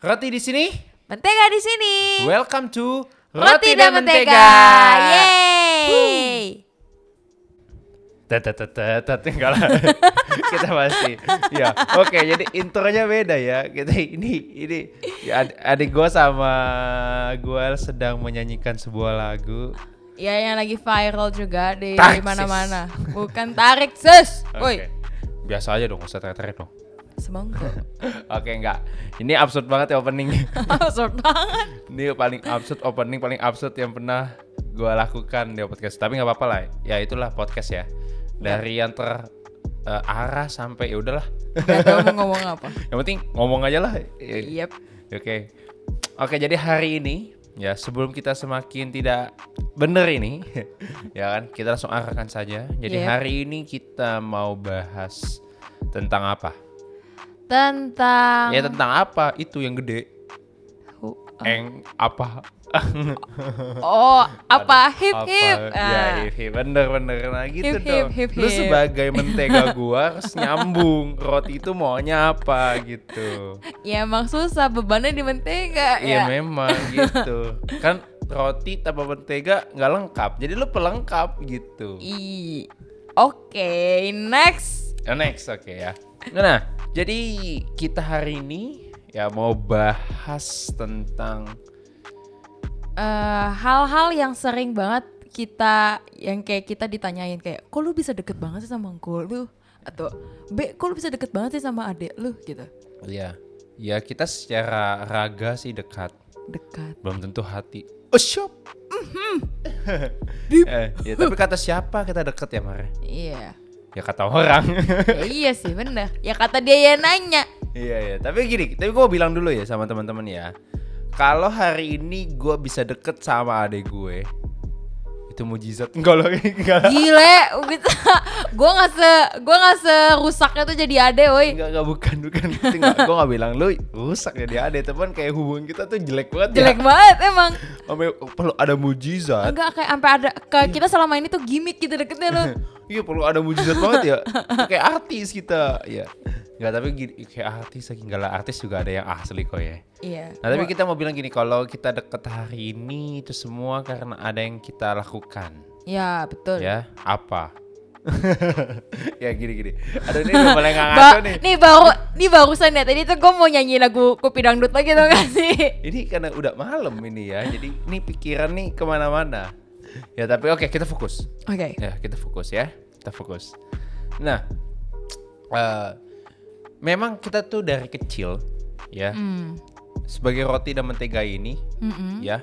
Roti di sini. Mentega di sini. Welcome to Roti dan mentega. Yeay. Tet tet tet tet tet. enggak lah. Kita masih. Ya, oke. jadi intronya beda ya. Kita ini ini ya, ad- adik gua sama gua sedang menyanyikan sebuah lagu. Ya yang lagi viral juga di sis. mana-mana. Bukan tarik sus. Oke. Woi. Biasa aja dong, usah teriak dong. Semangkuk. Oke, enggak. Ini absurd banget ya opening. Absurd banget. Ini paling absurd opening paling absurd yang pernah gua lakukan di podcast. Tapi nggak apa-apa lah. Ya itulah podcast ya. Dari yang ter eh, arah sampai ya udahlah. Gak mau ngomong apa. yang penting ngomong aja lah. Yep. Oke. Oke, jadi hari ini ya sebelum kita semakin tidak bener ini ya kan kita langsung arahkan saja. Jadi Yep. hari ini kita mau bahas tentang apa? Tentang Ya tentang apa? Itu yang gede. Hu- Eng apa? Oh, apa hip Apa? hip. Ya Ah. hip hip bener bener nah gitu Hip, hip, dong. hip, Lu hip. sebagai mentega gua harus nyambung roti itu maunya apa gitu. Ya emang susah bebannya di mentega Iya ya. memang gitu. Kan roti tanpa mentega nggak lengkap. Jadi lu pelengkap gitu. I. Oke, next. Ya, next oke ya. Nah, jadi kita hari ini ya mau bahas tentang Eh, hal-hal yang sering banget kita yang kayak kita ditanyain kayak kok lu bisa deket banget sih sama engkau? Lu atau B kok lu bisa deket banget sih sama adik lu? Gitu. Ya ya kita secara raga sih dekat, dekat. Belum tentu hati. Oh, shop. eh, ya, tapi kata siapa kita deket ya Mare? iya Ya kata orang. ya, iya sih bener ya kata dia yang nanya Iya ya, tapi gini, tapi gue bilang dulu ya sama teman-teman ya. Kalau hari ini gue bisa deket sama adek gue, itu mujizat. Enggak loh, enggak gile bisa gue nggak se gue nggak serusaknya tuh jadi ade woi Enggak, enggak bukan, bukan. Gue gak bilang lu rusak ya dia adek, teman kayak hubungan kita tuh jelek banget jelek ya. banget emang Sampai perlu ada mujizat. enggak kayak sampai ada ke kita selama ini tuh gimmick gitu deketnya lu Iya perlu ada mujizat banget ya. kayak artis kita, ya. Enggak, tapi gini, kayak artis lagi enggak lah, artis juga ada yang asli kok ya. iya Nah tapi kita mau bilang gini kalau kita deket hari ini itu semua karena ada yang kita lakukan ya betul ya apa? ya gini gini. Aduh ini udah mulai nggak ngaco Ba nih. nih baru nih barusan ya tadi tuh gue mau nyanyi lagu kopi dangdut lagi tuh gak sih? Ini karena udah malam ini ya, jadi ini pikiran nih ke mana-mana. Ya tapi oke kita fokus. Oke. Ya kita fokus ya, kita fokus. Nah, eh, memang kita tuh dari kecil ya Hmm. sebagai roti dan mentega ini Mm-mm. ya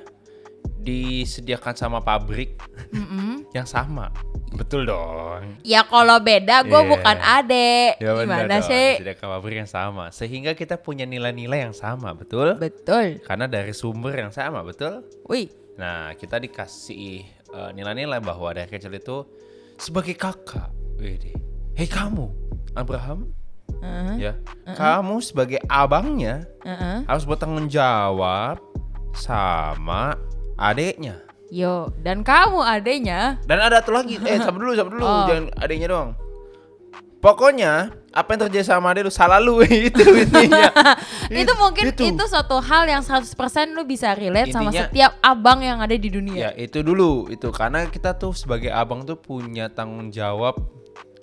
disediakan sama pabrik Mm-mm. yang sama. Betul dong. Ya kalau beda gue Iya. bukan adek. Ya Gimana dong. sih? Disediakan pabrik yang sama. Sehingga kita punya nilai-nilai yang sama, betul? Betul. Karena dari sumber yang sama, betul? Wih. Nah, kita dikasih eh, nilai-nilai bahwa kecil itu sebagai kakak. Wih, hei kamu, Abraham, Uh-huh. ya, kamu sebagai abangnya Uh-uh. harus bertanggung jawab sama adiknya. Yo, dan kamu adenya Dan ada satu lagi, eh sabar dulu, sabar dulu, Oh. jangan adiknya doang. Pokoknya apa yang terjadi sama adek lu salah lu itu intinya. itu mungkin itu. itu. suatu hal yang 100% lu bisa relate sama Intinya- setiap abang yang ada di Ya dunia. itu dulu itu karena kita tuh sebagai abang tuh punya tanggung jawab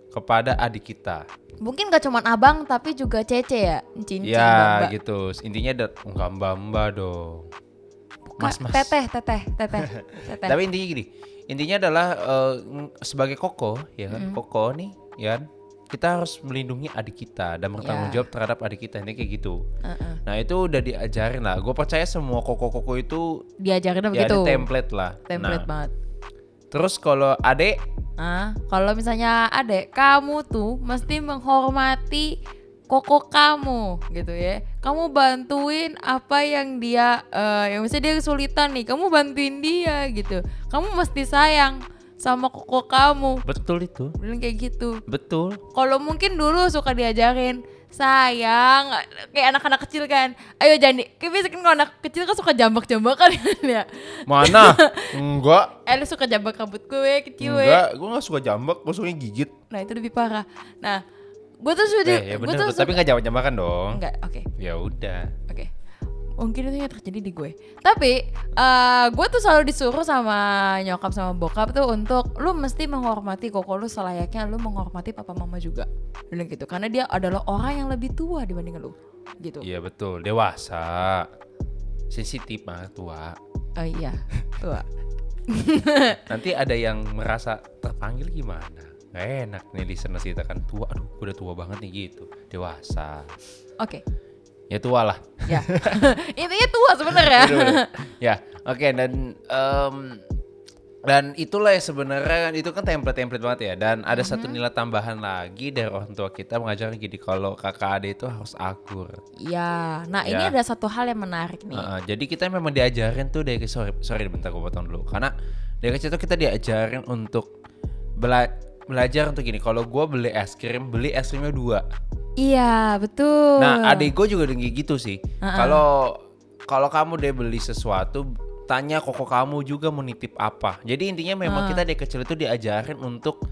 kepada adik kita. Mungkin gak cuman abang tapi juga cece ya, cincin ya mbak-mbak. gitu. Intinya ada enggak mbak dong. Mas mas. Teteh, teteh, teteh, teteh. Tapi intinya gini. Intinya adalah eh, ng- sebagai koko ya kan, koko nih ya kan. Kita harus melindungi adik kita dan bertanggung jawab terhadap adik kita ini kayak gitu. Uh-uh. Nah itu udah diajarin lah. Gue percaya semua koko-koko itu Diajarin ya begitu. ada template lah. Template Nah, banget. terus kalau adek Ah, kalau misalnya adek kamu tuh mesti menghormati koko kamu gitu ya. Kamu bantuin apa yang dia eh yang misalnya dia kesulitan nih, kamu bantuin dia gitu. Kamu mesti sayang sama koko kamu. betul itu, Bilang kayak gitu. betul. Kalau mungkin dulu suka diajarin sayang kayak anak-anak kecil kan ayo jangan di- kayak biasa kan kalau anak kecil kan suka jambak-jambakan kan ya Mana? Enggak. eh lu suka jambak rambut gue kecil. Enggak, gue gak suka jambak, gue suka gigit. nah itu lebih parah nah gue tuh sudah Eh, ya gue tuh tapi gak jawab jambakan dong. enggak oke Ya udah. oke mungkin itu yang terjadi di gue tapi eh gue tuh selalu disuruh sama nyokap sama bokap tuh untuk lu mesti menghormati koko lu selayaknya lu menghormati papa mama juga bilang gitu karena dia adalah orang yang lebih tua dibanding lu gitu Iya betul, dewasa. Sensitif mah tua. oh iya tua Nanti ada yang merasa terpanggil gimana? Gak enak nih listeners kita kan tua, aduh udah tua banget nih gitu. Dewasa. oke Ya tua lah. ya intinya tua sebenarnya ya, oke dan em, dan itulah yang sebenarnya kan itu kan template-template banget ya. Dan ada satu nilai tambahan lagi dari orang tua kita mengajarkan gini kalau kakak adik itu harus akur. ya nah ini Ya. ada satu hal yang menarik nih Heeh, jadi kita memang diajarin tuh dari sorry, sorry bentar gue potong dulu karena dari kecil tuh kita diajarin untuk bela- belajar untuk gini kalau gue beli es krim beli es krimnya dua iya betul. Nah adik gue juga dengan gitu sih. Kalau kalau kamu deh beli sesuatu tanya koko kamu juga mau nitip apa. Jadi intinya memang kita dari kecil itu diajarin untuk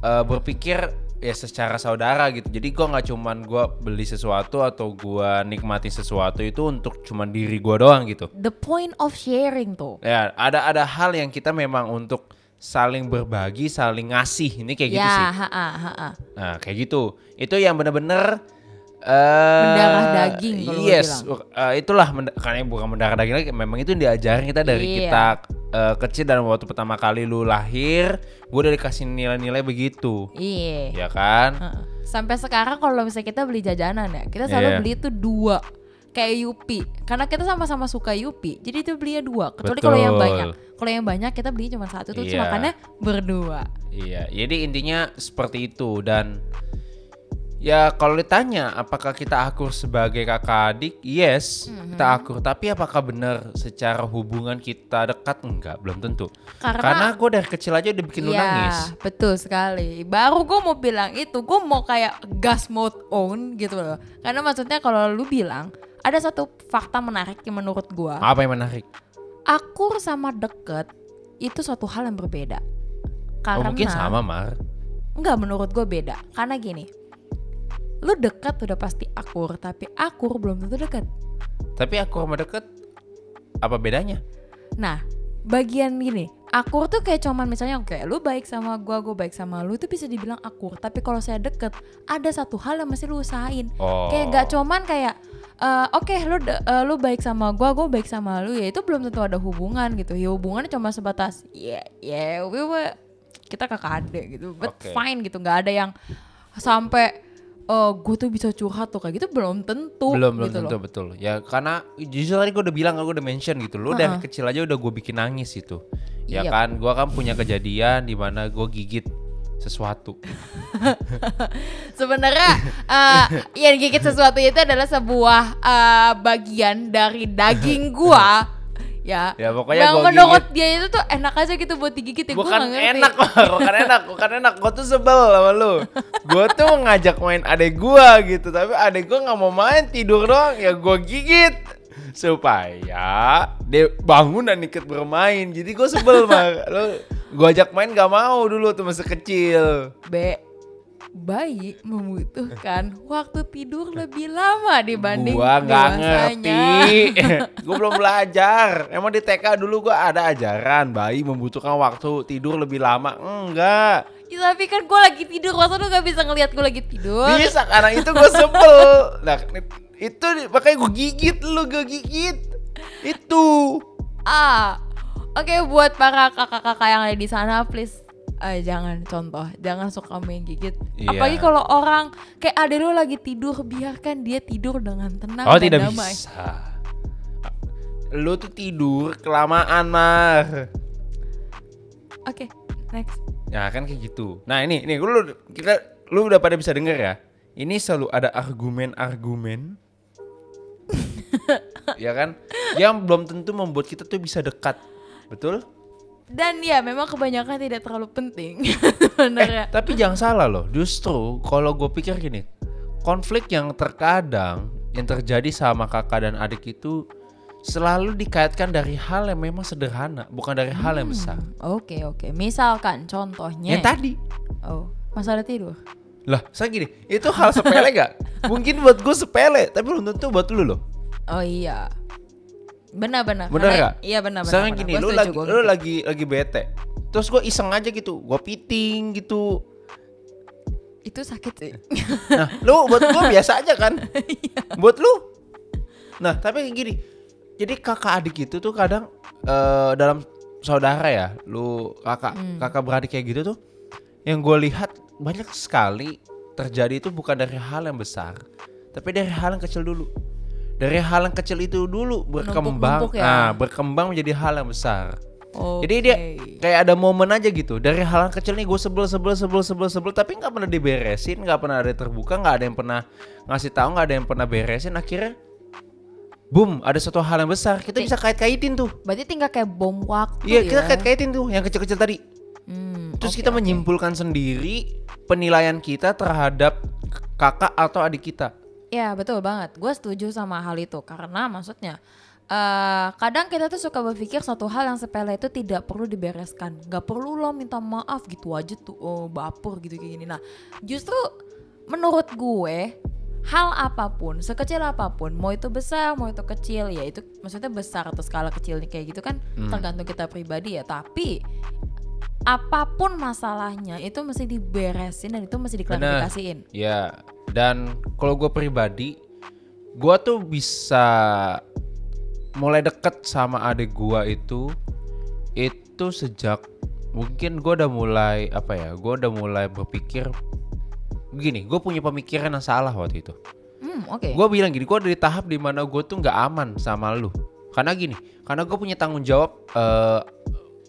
eh, berpikir ya secara saudara gitu. Jadi gue nggak cuman gue beli sesuatu atau gue nikmati sesuatu itu untuk cuman diri gue doang gitu. The point of sharing tuh. Ya, ada ada hal yang kita memang untuk saling berbagi, saling ngasih. Ini kayak gitu ya sih. ha -ha, ha -ha. Nah, kayak gitu. Itu yang bener-bener eh Mendarah daging kalau Yes, eh, itulah karena bukan mendarah daging lagi, memang itu yang diajarin kita dari Iya. kita eh, kecil dan waktu pertama kali lu lahir, gue udah dikasih nilai-nilai begitu. iya Ya kan? Sampai sekarang kalau misalnya kita beli jajanan ya, kita selalu Iya. beli itu dua kayak Yupi. Karena kita sama-sama suka Yupi, jadi itu belinya dua. Kecuali kalau yang banyak. Kalau yang banyak kita beli cuma satu terus Iya. makannya berdua. Iya, jadi intinya seperti itu dan ya kalau ditanya apakah kita akur sebagai kakak adik, yes Mhm. kita akur. Tapi apakah benar secara hubungan kita dekat enggak? Belum tentu. Karena, Karena gue dari kecil aja udah bikin lu Iya, nangis. betul sekali. Baru gue mau bilang itu, gue mau kayak gas mode on gitu loh. Karena maksudnya kalau lu bilang ada satu fakta menarik yang menurut gue, Apa yang menarik? akur sama deket itu suatu hal yang berbeda. Oh, Karena mungkin sama Mar. Enggak menurut gue beda Karena gini Lu dekat udah pasti akur Tapi akur belum tentu dekat Tapi akur sama deket apa bedanya? Nah bagian gini Akur tuh kayak cuman misalnya Oke lu baik sama gue Gue baik sama lu Itu bisa dibilang akur. Tapi kalau saya deket Ada satu hal yang mesti lu usahain. Oh. Kayak gak cuman kayak eh, Oke lu de- eh, lu baik sama gue Gue baik sama lu Ya itu belum tentu ada hubungan gitu. Ya hubungannya cuma sebatas Ya ya we were- Kita kakak adik gitu But Oke. fine gitu. Gak ada yang Sampai eh gue tuh bisa curhat tuh kayak gitu belum tentu belum belum gitu tentu loh. betul. Ya karena jujur tadi gue udah bilang gue udah mention gitu. Lu dari kecil aja udah gue bikin nangis itu ya Yep. kan gue kan punya kejadian di mana gue gigit sesuatu Sebenarnya eh yang gigit sesuatu itu adalah sebuah eh, bagian dari daging gua. ya. Ya, pokoknya Yang gua menurut dia itu tuh enak aja gitu buat digigit ya. Gua bukan ngerti. enak bukan enak bukan enak gue tuh sebel sama lu gue tuh ngajak main adek gue gitu tapi adek gue nggak mau main tidur doang ya gue gigit supaya dia bangun dan ikut bermain. Jadi gue sebel mah lu gue ajak main gak mau dulu tuh masih kecil. B. Bayi membutuhkan waktu tidur lebih lama dibanding gua nggak dewasanya. ngerti. Gua belum belajar. Emang di TK dulu gua ada ajaran bayi membutuhkan waktu tidur lebih lama. Enggak. Ya, tapi kan gue lagi tidur, masa lu gak bisa ngeliat gue lagi tidur? bisa karena itu gua sebel. Nah itu makanya gua gigit lu gua gigit itu Ah, oke buat para kakak-kakak yang ada di sana, please eh, jangan contoh, jangan suka main gigit. Iya. Apalagi kalau orang kayak ada lu lagi tidur, biarkan dia tidur dengan tenang oh dan tidak damai. bisa lu tuh tidur kelamaan mar Oke, next. Ya kan kayak gitu. Nah ini, ini lu kita lu udah pada bisa denger ya. Ini selalu ada argumen-argumen, ya kan, yang belum tentu membuat kita tuh bisa dekat, betul? Dan ya, memang kebanyakan tidak terlalu penting Eh, sebenarnya. tapi jangan salah loh. Justru kalau gue pikir gini, konflik yang terkadang yang terjadi sama kakak dan adik itu selalu dikaitkan dari hal yang memang sederhana, bukan dari hal yang besar. Oke, oke. Misalkan contohnya. Yang tadi, Oh, masalah tidur. lah, saya gini, itu hal sepele gak? Mungkin buat gue sepele, tapi belum tentu buat lu loh. Oh iya. Benar-benar. Bener Karena- nggak? Iya benar-benar. Misalnya benar. gini, Gua lu lagi lu lagi lagi bete. Terus gue iseng aja gitu, gue piting gitu. Itu sakit sih. Nah, lu buat gue biasa aja kan? Iya. buat lu. Nah, tapi gini. Jadi kakak adik itu tuh kadang eh, dalam saudara ya, lu kakak Hmm. kakak beradik kayak gitu tuh, yang gue lihat banyak sekali terjadi itu bukan dari hal yang besar, tapi dari hal yang kecil dulu. Dari hal yang kecil itu dulu berkembang, Numpuk-numpuk ya? nah berkembang menjadi hal yang besar. Jadi Oke. dia kayak ada momen aja gitu dari hal yang kecil nih gue sebel sebel sebel sebel sebel tapi nggak pernah diberesin nggak pernah ada terbuka nggak ada yang pernah ngasih tahu nggak ada yang pernah beresin akhirnya boom ada suatu hal yang besar kita bisa kait kaitin tuh Berarti tinggal kayak bom waktu iya ya. kita kait kaitin tuh yang kecil kecil tadi Hmm, terus oke, kita oke. menyimpulkan sendiri penilaian kita terhadap kakak atau adik kita Ya betul banget. Gue setuju sama hal itu karena maksudnya eh kadang kita tuh suka berpikir satu hal yang sepele itu tidak perlu dibereskan. Gak perlu lo minta maaf gitu aja tuh oh, baper gitu kayak gini. Nah justru menurut gue hal apa pun sekecil apa pun mau itu besar mau itu kecil ya itu maksudnya besar atau skala kecilnya kayak gitu kan tergantung kita pribadi ya tapi apa pun masalahnya itu mesti diberesin dan itu mesti diklarifikasiin Ya, dan kalau gue pribadi, gue tuh bisa mulai deket sama adik gue itu, itu sejak mungkin gue udah mulai apa ya, gue udah mulai berpikir begini, gue punya pemikiran yang salah waktu itu. hmm oke Gue bilang gini, gue dari tahap di mana gue tuh nggak aman sama lu, karena gini, karena gue punya tanggung jawab. eh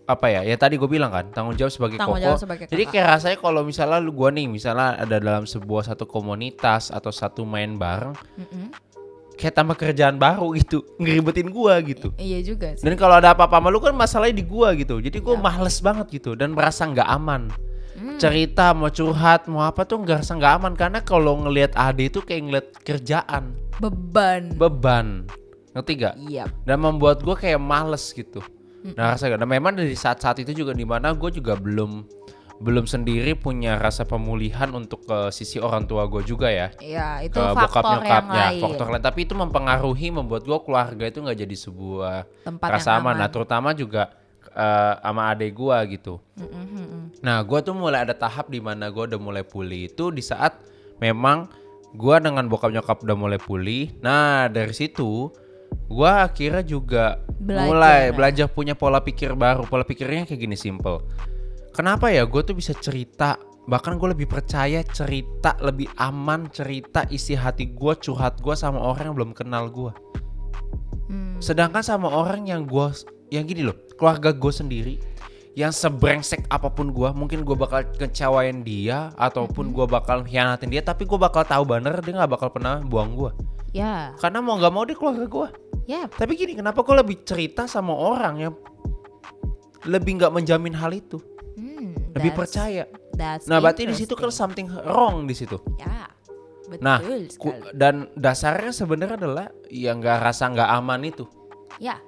apa ya ya tadi gue bilang kan tanggung jawab sebagai Tanggung koko jawab sebagai jadi kayak rasanya kalau misalnya lu gua nih misalnya ada dalam sebuah satu komunitas atau satu main bareng Mm-mm. kayak tambah kerjaan baru gitu ngeribetin gua gitu Iya juga sih. dan kalau ada apa-apa sama lu kan masalahnya di gua gitu jadi gua Ya. males banget gitu dan merasa nggak aman Hmm. cerita mau curhat mau apa tuh nggak rasa nggak aman karena kalau ngelihat ade itu kayak ngeliat kerjaan Beban. beban ngerti gak Iya. dan membuat gue kayak males gitu. Nah rasa dan memang dari saat-saat itu juga di mana gue juga belum belum sendiri punya rasa pemulihan untuk ke sisi orang tua gue juga ya Iya, itu ke faktor bokap yang nyokapnya lain. faktor lain tapi itu mempengaruhi membuat gue keluarga itu nggak jadi sebuah Tempat rasa yang aman aman. nah terutama juga eh, sama adik gue gitu mm-mm. Nah, gue tuh mulai ada tahap di mana gue udah mulai pulih itu di saat memang gue dengan bokap nyokap udah mulai pulih. Nah, dari situ gue akhirnya juga Belajar. mulai belajar punya pola pikir baru. Pola pikirnya kayak gini simple. Kenapa ya gue tuh bisa cerita bahkan gue lebih percaya cerita lebih aman cerita isi hati gue curhat gue sama orang yang belum kenal gue. Hmm. Sedangkan sama orang yang gua yang gini loh, keluarga gue sendiri yang sebrengsek apa pun gua, mungkin gua bakal kecewain dia ataupun gua bakal hianatin dia, tapi gua bakal tahu bener dia nggak bakal pernah buang gua. Ya, Karena mau nggak mau dia keluarga gua. ya, Tapi gini, kenapa gua lebih cerita sama orang yang lebih nggak menjamin hal itu, hmm, lebih that's- percaya. that's Nah, berarti di situ kan something wrong di situ. Ya, betul Nah, ku- sekali. dan dasarnya sebenarnya adalah yang nggak rasa nggak aman itu. Ya,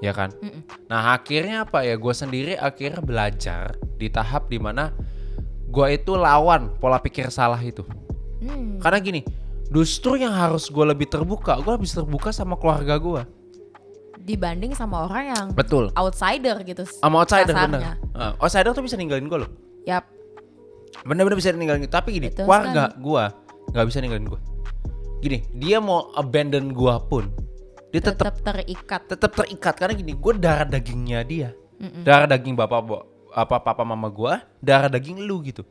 ya kan? Mm-mm. Nah akhirnya apa ya? Gue sendiri akhirnya belajar di tahap di mana gue itu lawan pola pikir salah itu. hmm, Karena gini, justru yang harus gue lebih terbuka, gue lebih terbuka sama keluarga gue. dibanding sama orang yang Betul. outsider gitu. Sama outsider kasarnya. bener. Uh, outsider tuh bisa ninggalin gue loh. Yap, Bener-bener bisa ninggalin. Tapi gini, Betul keluarga gue nggak bisa ninggalin gue. Gini, dia mau abandon gue pun, dia tetap terikat. tetap terikat karena gini, gue darah dagingnya dia. Mm-mm. darah daging bapak apa papa mama gua darah daging lu gitu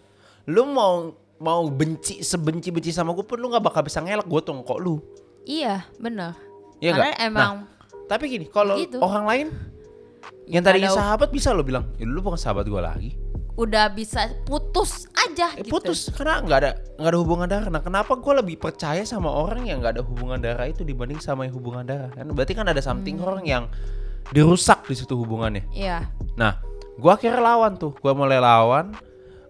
lu mau mau benci sebenci benci sama gue pun lu nggak bakal bisa ngelak gue kok lu Iya, bener. Iya Karena nggak? emang tapi gini kalau Gitu. orang lain yang Nggak tadinya sahabat bisa lo bilang ya lu bukan sahabat gua lagi udah bisa putus aja eh, gitu. putus karena nggak ada nggak ada hubungan darah nah kenapa gue lebih percaya sama orang yang nggak ada hubungan darah itu dibanding sama yang hubungan darah kan berarti kan ada something Hmm. orang yang dirusak di situ hubungannya Iya. Nah, gua akhirnya lawan tuh. Gua mulai lawan.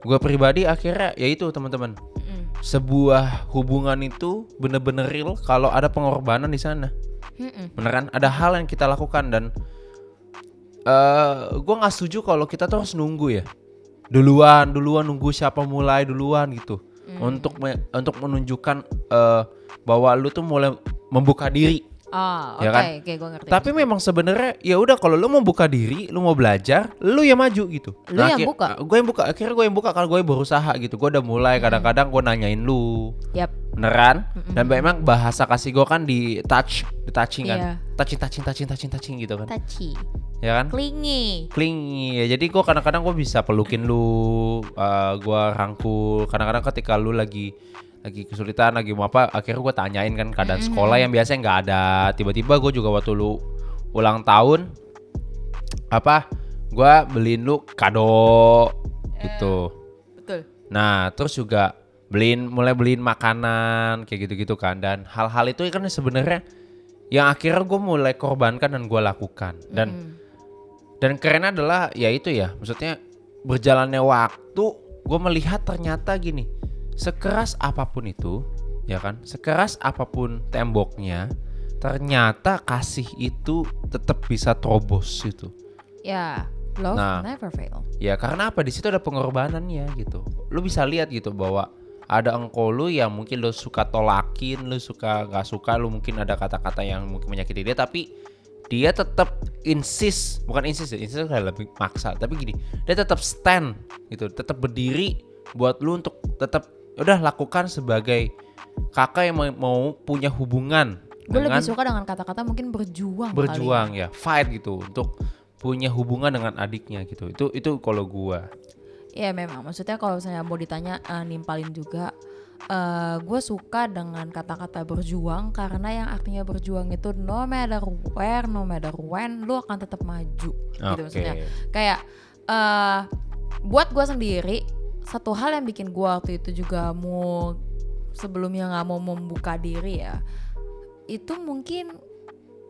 Gua pribadi akhirnya yaitu teman-teman. Mm-mm. Sebuah hubungan itu bener-bener real kalau ada pengorbanan di sana. Mm-mm. Beneran ada hal yang kita lakukan dan eh gua nggak setuju kalau kita tuh harus nunggu ya. Duluan, duluan nunggu siapa mulai duluan gitu. Untuk me- untuk menunjukkan eh bahwa lu tuh mulai membuka diri Oh, Ya kan? oke, gue ngerti. Tapi memang sebenarnya ya udah kalau lu mau buka diri, lu mau belajar, lu yang maju gitu. Lu yang buka? Gue yang buka. Akhirnya gue yang buka kalau gue berusaha gitu. Gue udah mulai kadang-kadang gue nanyain lu. Yap. Beneran? Dan memang bahasa kasih gue kan di touch, di touching kan. Iya. Touching, touching, touching, touching, touching gitu kan. Touchy, Ya kan? clingy. Klingi ya. Jadi gue kadang-kadang gue bisa pelukin lu, eh gue rangkul. Kadang-kadang ketika lu lagi lagi kesulitan, lagi mau apa, akhirnya gue tanyain kan keadaan sekolah yang biasanya nggak ada. Tiba-tiba gue juga waktu lu ulang tahun, apa? Gue beliin lu kado gitu. Betul. Nah, terus juga beliin mulai beliin makanan kayak gitu-gitu kan dan hal-hal itu kan sebenarnya yang akhirnya gue mulai korbankan dan gue lakukan dan dan keren adalah ya itu ya maksudnya berjalannya waktu gue melihat ternyata gini sekeras apa pun itu ya kan sekeras apa pun temboknya ternyata kasih itu tetap bisa terobos gitu Ya, love Nah. never fail. Ya karena apa di situ ada pengorbanannya gitu. Lu bisa lihat gitu bahwa ada engkau lu yang mungkin lu suka tolakin, lu suka nggak suka, lu mungkin ada kata-kata yang mungkin menyakiti dia tapi dia tetap insist, bukan insist, ya, insist kayak lebih maksa, tapi gini, dia tetap stand gitu, tetap berdiri buat lu untuk tetap udah lakukan sebagai kakak yang mau, punya hubungan Gue lebih suka dengan kata-kata mungkin berjuang. kali berjuang ya, fight gitu untuk punya hubungan dengan adiknya gitu. Itu itu kalau gua. Ya memang, maksudnya kalau misalnya mau ditanya eh, nimpalin juga, eh gue suka dengan kata-kata berjuang karena yang artinya berjuang itu no matter where, no matter when, lu akan tetap maju. Gitu Oke. maksudnya. Kayak eh buat gue sendiri, satu hal yang bikin gue waktu itu juga mau sebelumnya nggak mau membuka diri ya, itu mungkin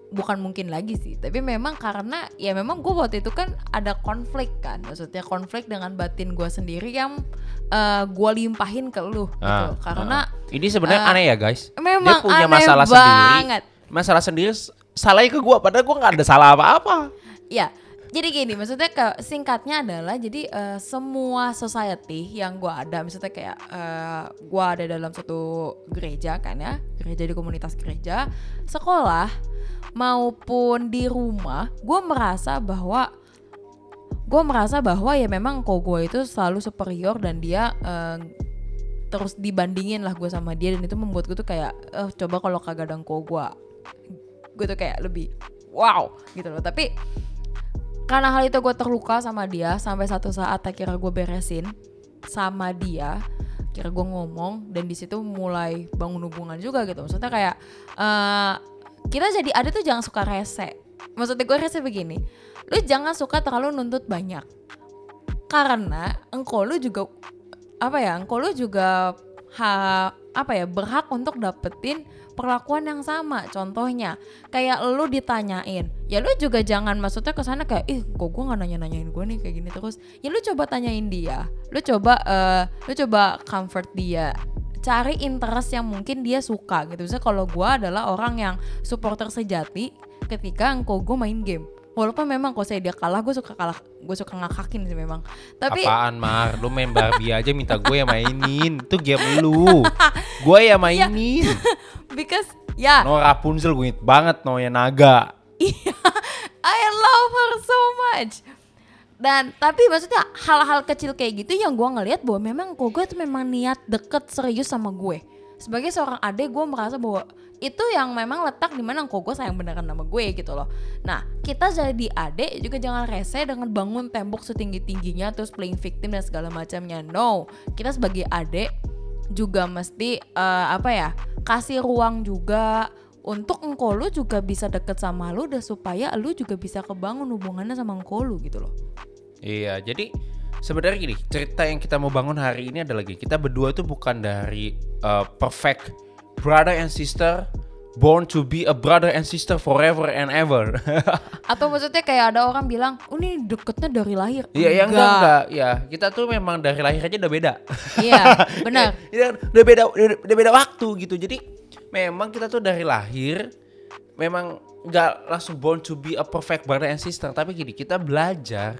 bukan mungkin lagi sih tapi memang karena ya memang gue waktu itu kan ada konflik kan maksudnya konflik dengan batin gue sendiri yang eh gue limpahin ke lu gitu Ah, karena ah. ini sebenarnya eh, aneh ya guys. memang dia punya aneh masalah banget. sendiri. Masalah sendiri salahnya ke gua padahal gua nggak ada salah apa-apa. ya jadi gini maksudnya ke singkatnya adalah jadi eh, semua society yang gue ada misalnya kayak eh, gue ada dalam satu gereja kan ya gereja di komunitas gereja sekolah maupun di rumah gue merasa bahwa gue merasa bahwa ya memang kok gue itu selalu superior dan dia eh, terus dibandingin lah gue sama dia dan itu membuat gue tuh kayak eh coba kalau kagak ada gue gue tuh kayak lebih wow gitu loh. Tapi karena hal itu gue terluka sama dia sampai satu saat akhirnya gue beresin sama dia kira gue ngomong dan di situ mulai bangun hubungan juga gitu. Maksudnya kayak eh kita jadi ada tuh jangan suka rese. Maksudnya gue rese begini lu jangan suka terlalu nuntut banyak. Karena engkau lu juga apa ya engkau lu juga ha, apa ya berhak untuk dapetin perlakuan yang sama. Contohnya kayak lu ditanyain ya lu juga jangan maksudnya ke sana kayak ih kok gue nggak nanya nanyain gue nih kayak gini terus. Ya lu coba tanyain dia lu coba eh lu coba comfort dia cari interest yang mungkin dia suka gitu. Misalnya kalau gue adalah orang yang supporter sejati ketika engkau gue main game walaupun memang kalau saya dia kalah gue suka kalah gue suka ngakakin sih memang tapi Apaan Mar? Lu main Barbie aja minta gue yang mainin. Itu game lu. gue yang mainin. because ya No Rapunzel gue inget banget no yang naga. I love her so much dan tapi maksudnya hal-hal kecil kayak gitu yang gue ngelihat bahwa memang kok gue tuh memang niat deket serius sama gue sebagai seorang adik gue merasa bahwa itu yang memang letak di mana kok gue sayang beneran sama gue gitu loh. Nah kita jadi adik juga jangan rese dengan bangun tembok setinggi tingginya terus playing victim dan segala macamnya. No kita sebagai adik juga mesti eh, apa ya kasih ruang juga untuk engkau lu juga bisa deket sama lu dan supaya lu juga bisa kebangun hubungannya sama engkau lu gitu loh. Iya, jadi sebenarnya gini, cerita yang kita mau bangun hari ini adalah gini, kita berdua itu bukan dari uh, perfect brother and sister born to be a brother and sister forever and ever. atau maksudnya kayak ada orang bilang oh ini deketnya dari lahir Iya, ya enggak enggak, ya. Kita tuh memang dari lahir aja udah beda. iya benar Iya, udah beda udah, udah beda waktu gitu. Jadi memang kita tuh dari lahir memang nggak langsung born to be a perfect brother and sister, tapi gini, kita belajar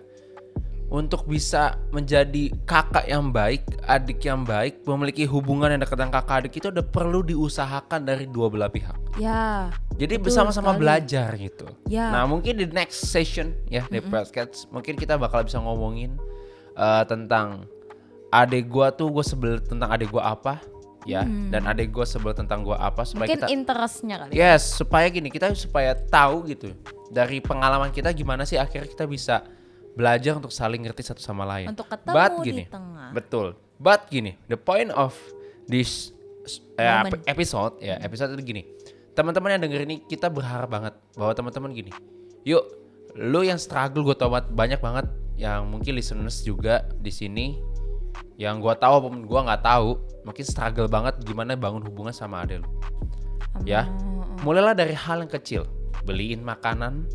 untuk bisa menjadi kakak yang baik, adik yang baik, memiliki hubungan yang dekat dengan kakak adik itu udah perlu diusahakan dari dua belah pihak. Ya. Jadi bersama-sama belajar gitu. Ya. Nah mungkin di next session ya di podcast mungkin kita bakal bisa ngomongin eh, tentang adik gua tuh gue sebel tentang adik gua apa ya dan adik gua sebel tentang gua apa supaya Mungkin kita interestnya kali. yes supaya gini kita supaya tahu gitu dari pengalaman kita gimana sih akhirnya kita bisa belajar untuk saling ngerti satu sama lain. Untuk ketemu But di gini, tengah. Betul. But gini, the point of this Moment. episode ya episode itu gini. Teman-teman yang denger ini kita berharap banget bahwa teman-teman gini. Yuk, lu yang struggle gue tau banyak banget yang mungkin listeners juga di sini yang gua tahu apa pun gua nggak tahu mungkin struggle banget gimana bangun hubungan sama ade lu ya mulailah dari hal yang kecil beliin makanan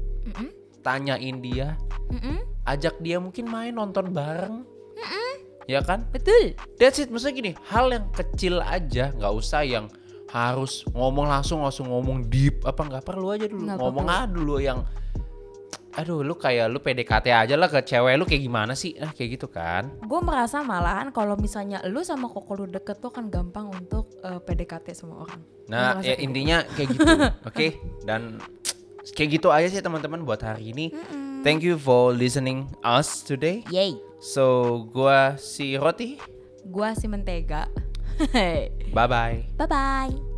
tanyain dia Mm-mm. ajak dia mungkin main nonton bareng. Ya kan? Betul. that's it. Maksudnya gini hal yang kecil aja nggak usah yang harus ngomong langsung langsung ngomong deep apa nggak perlu aja dulu. Nggak ngomong aja dulu yang aduh lu kayak lu PDKT aja lah ke cewek lu kayak gimana sih? Ah kayak gitu kan. Gue merasa malahan kalau misalnya lu sama koko lu deket tuh kan gampang untuk eh, PDKT sama orang. nah ya kayak intinya kayak gitu oke? Dan kayak gitu aja sih teman-teman buat hari ini thank you for listening us today. Yay. so gua si Roti Gua si mentega. bye bye Bye bye.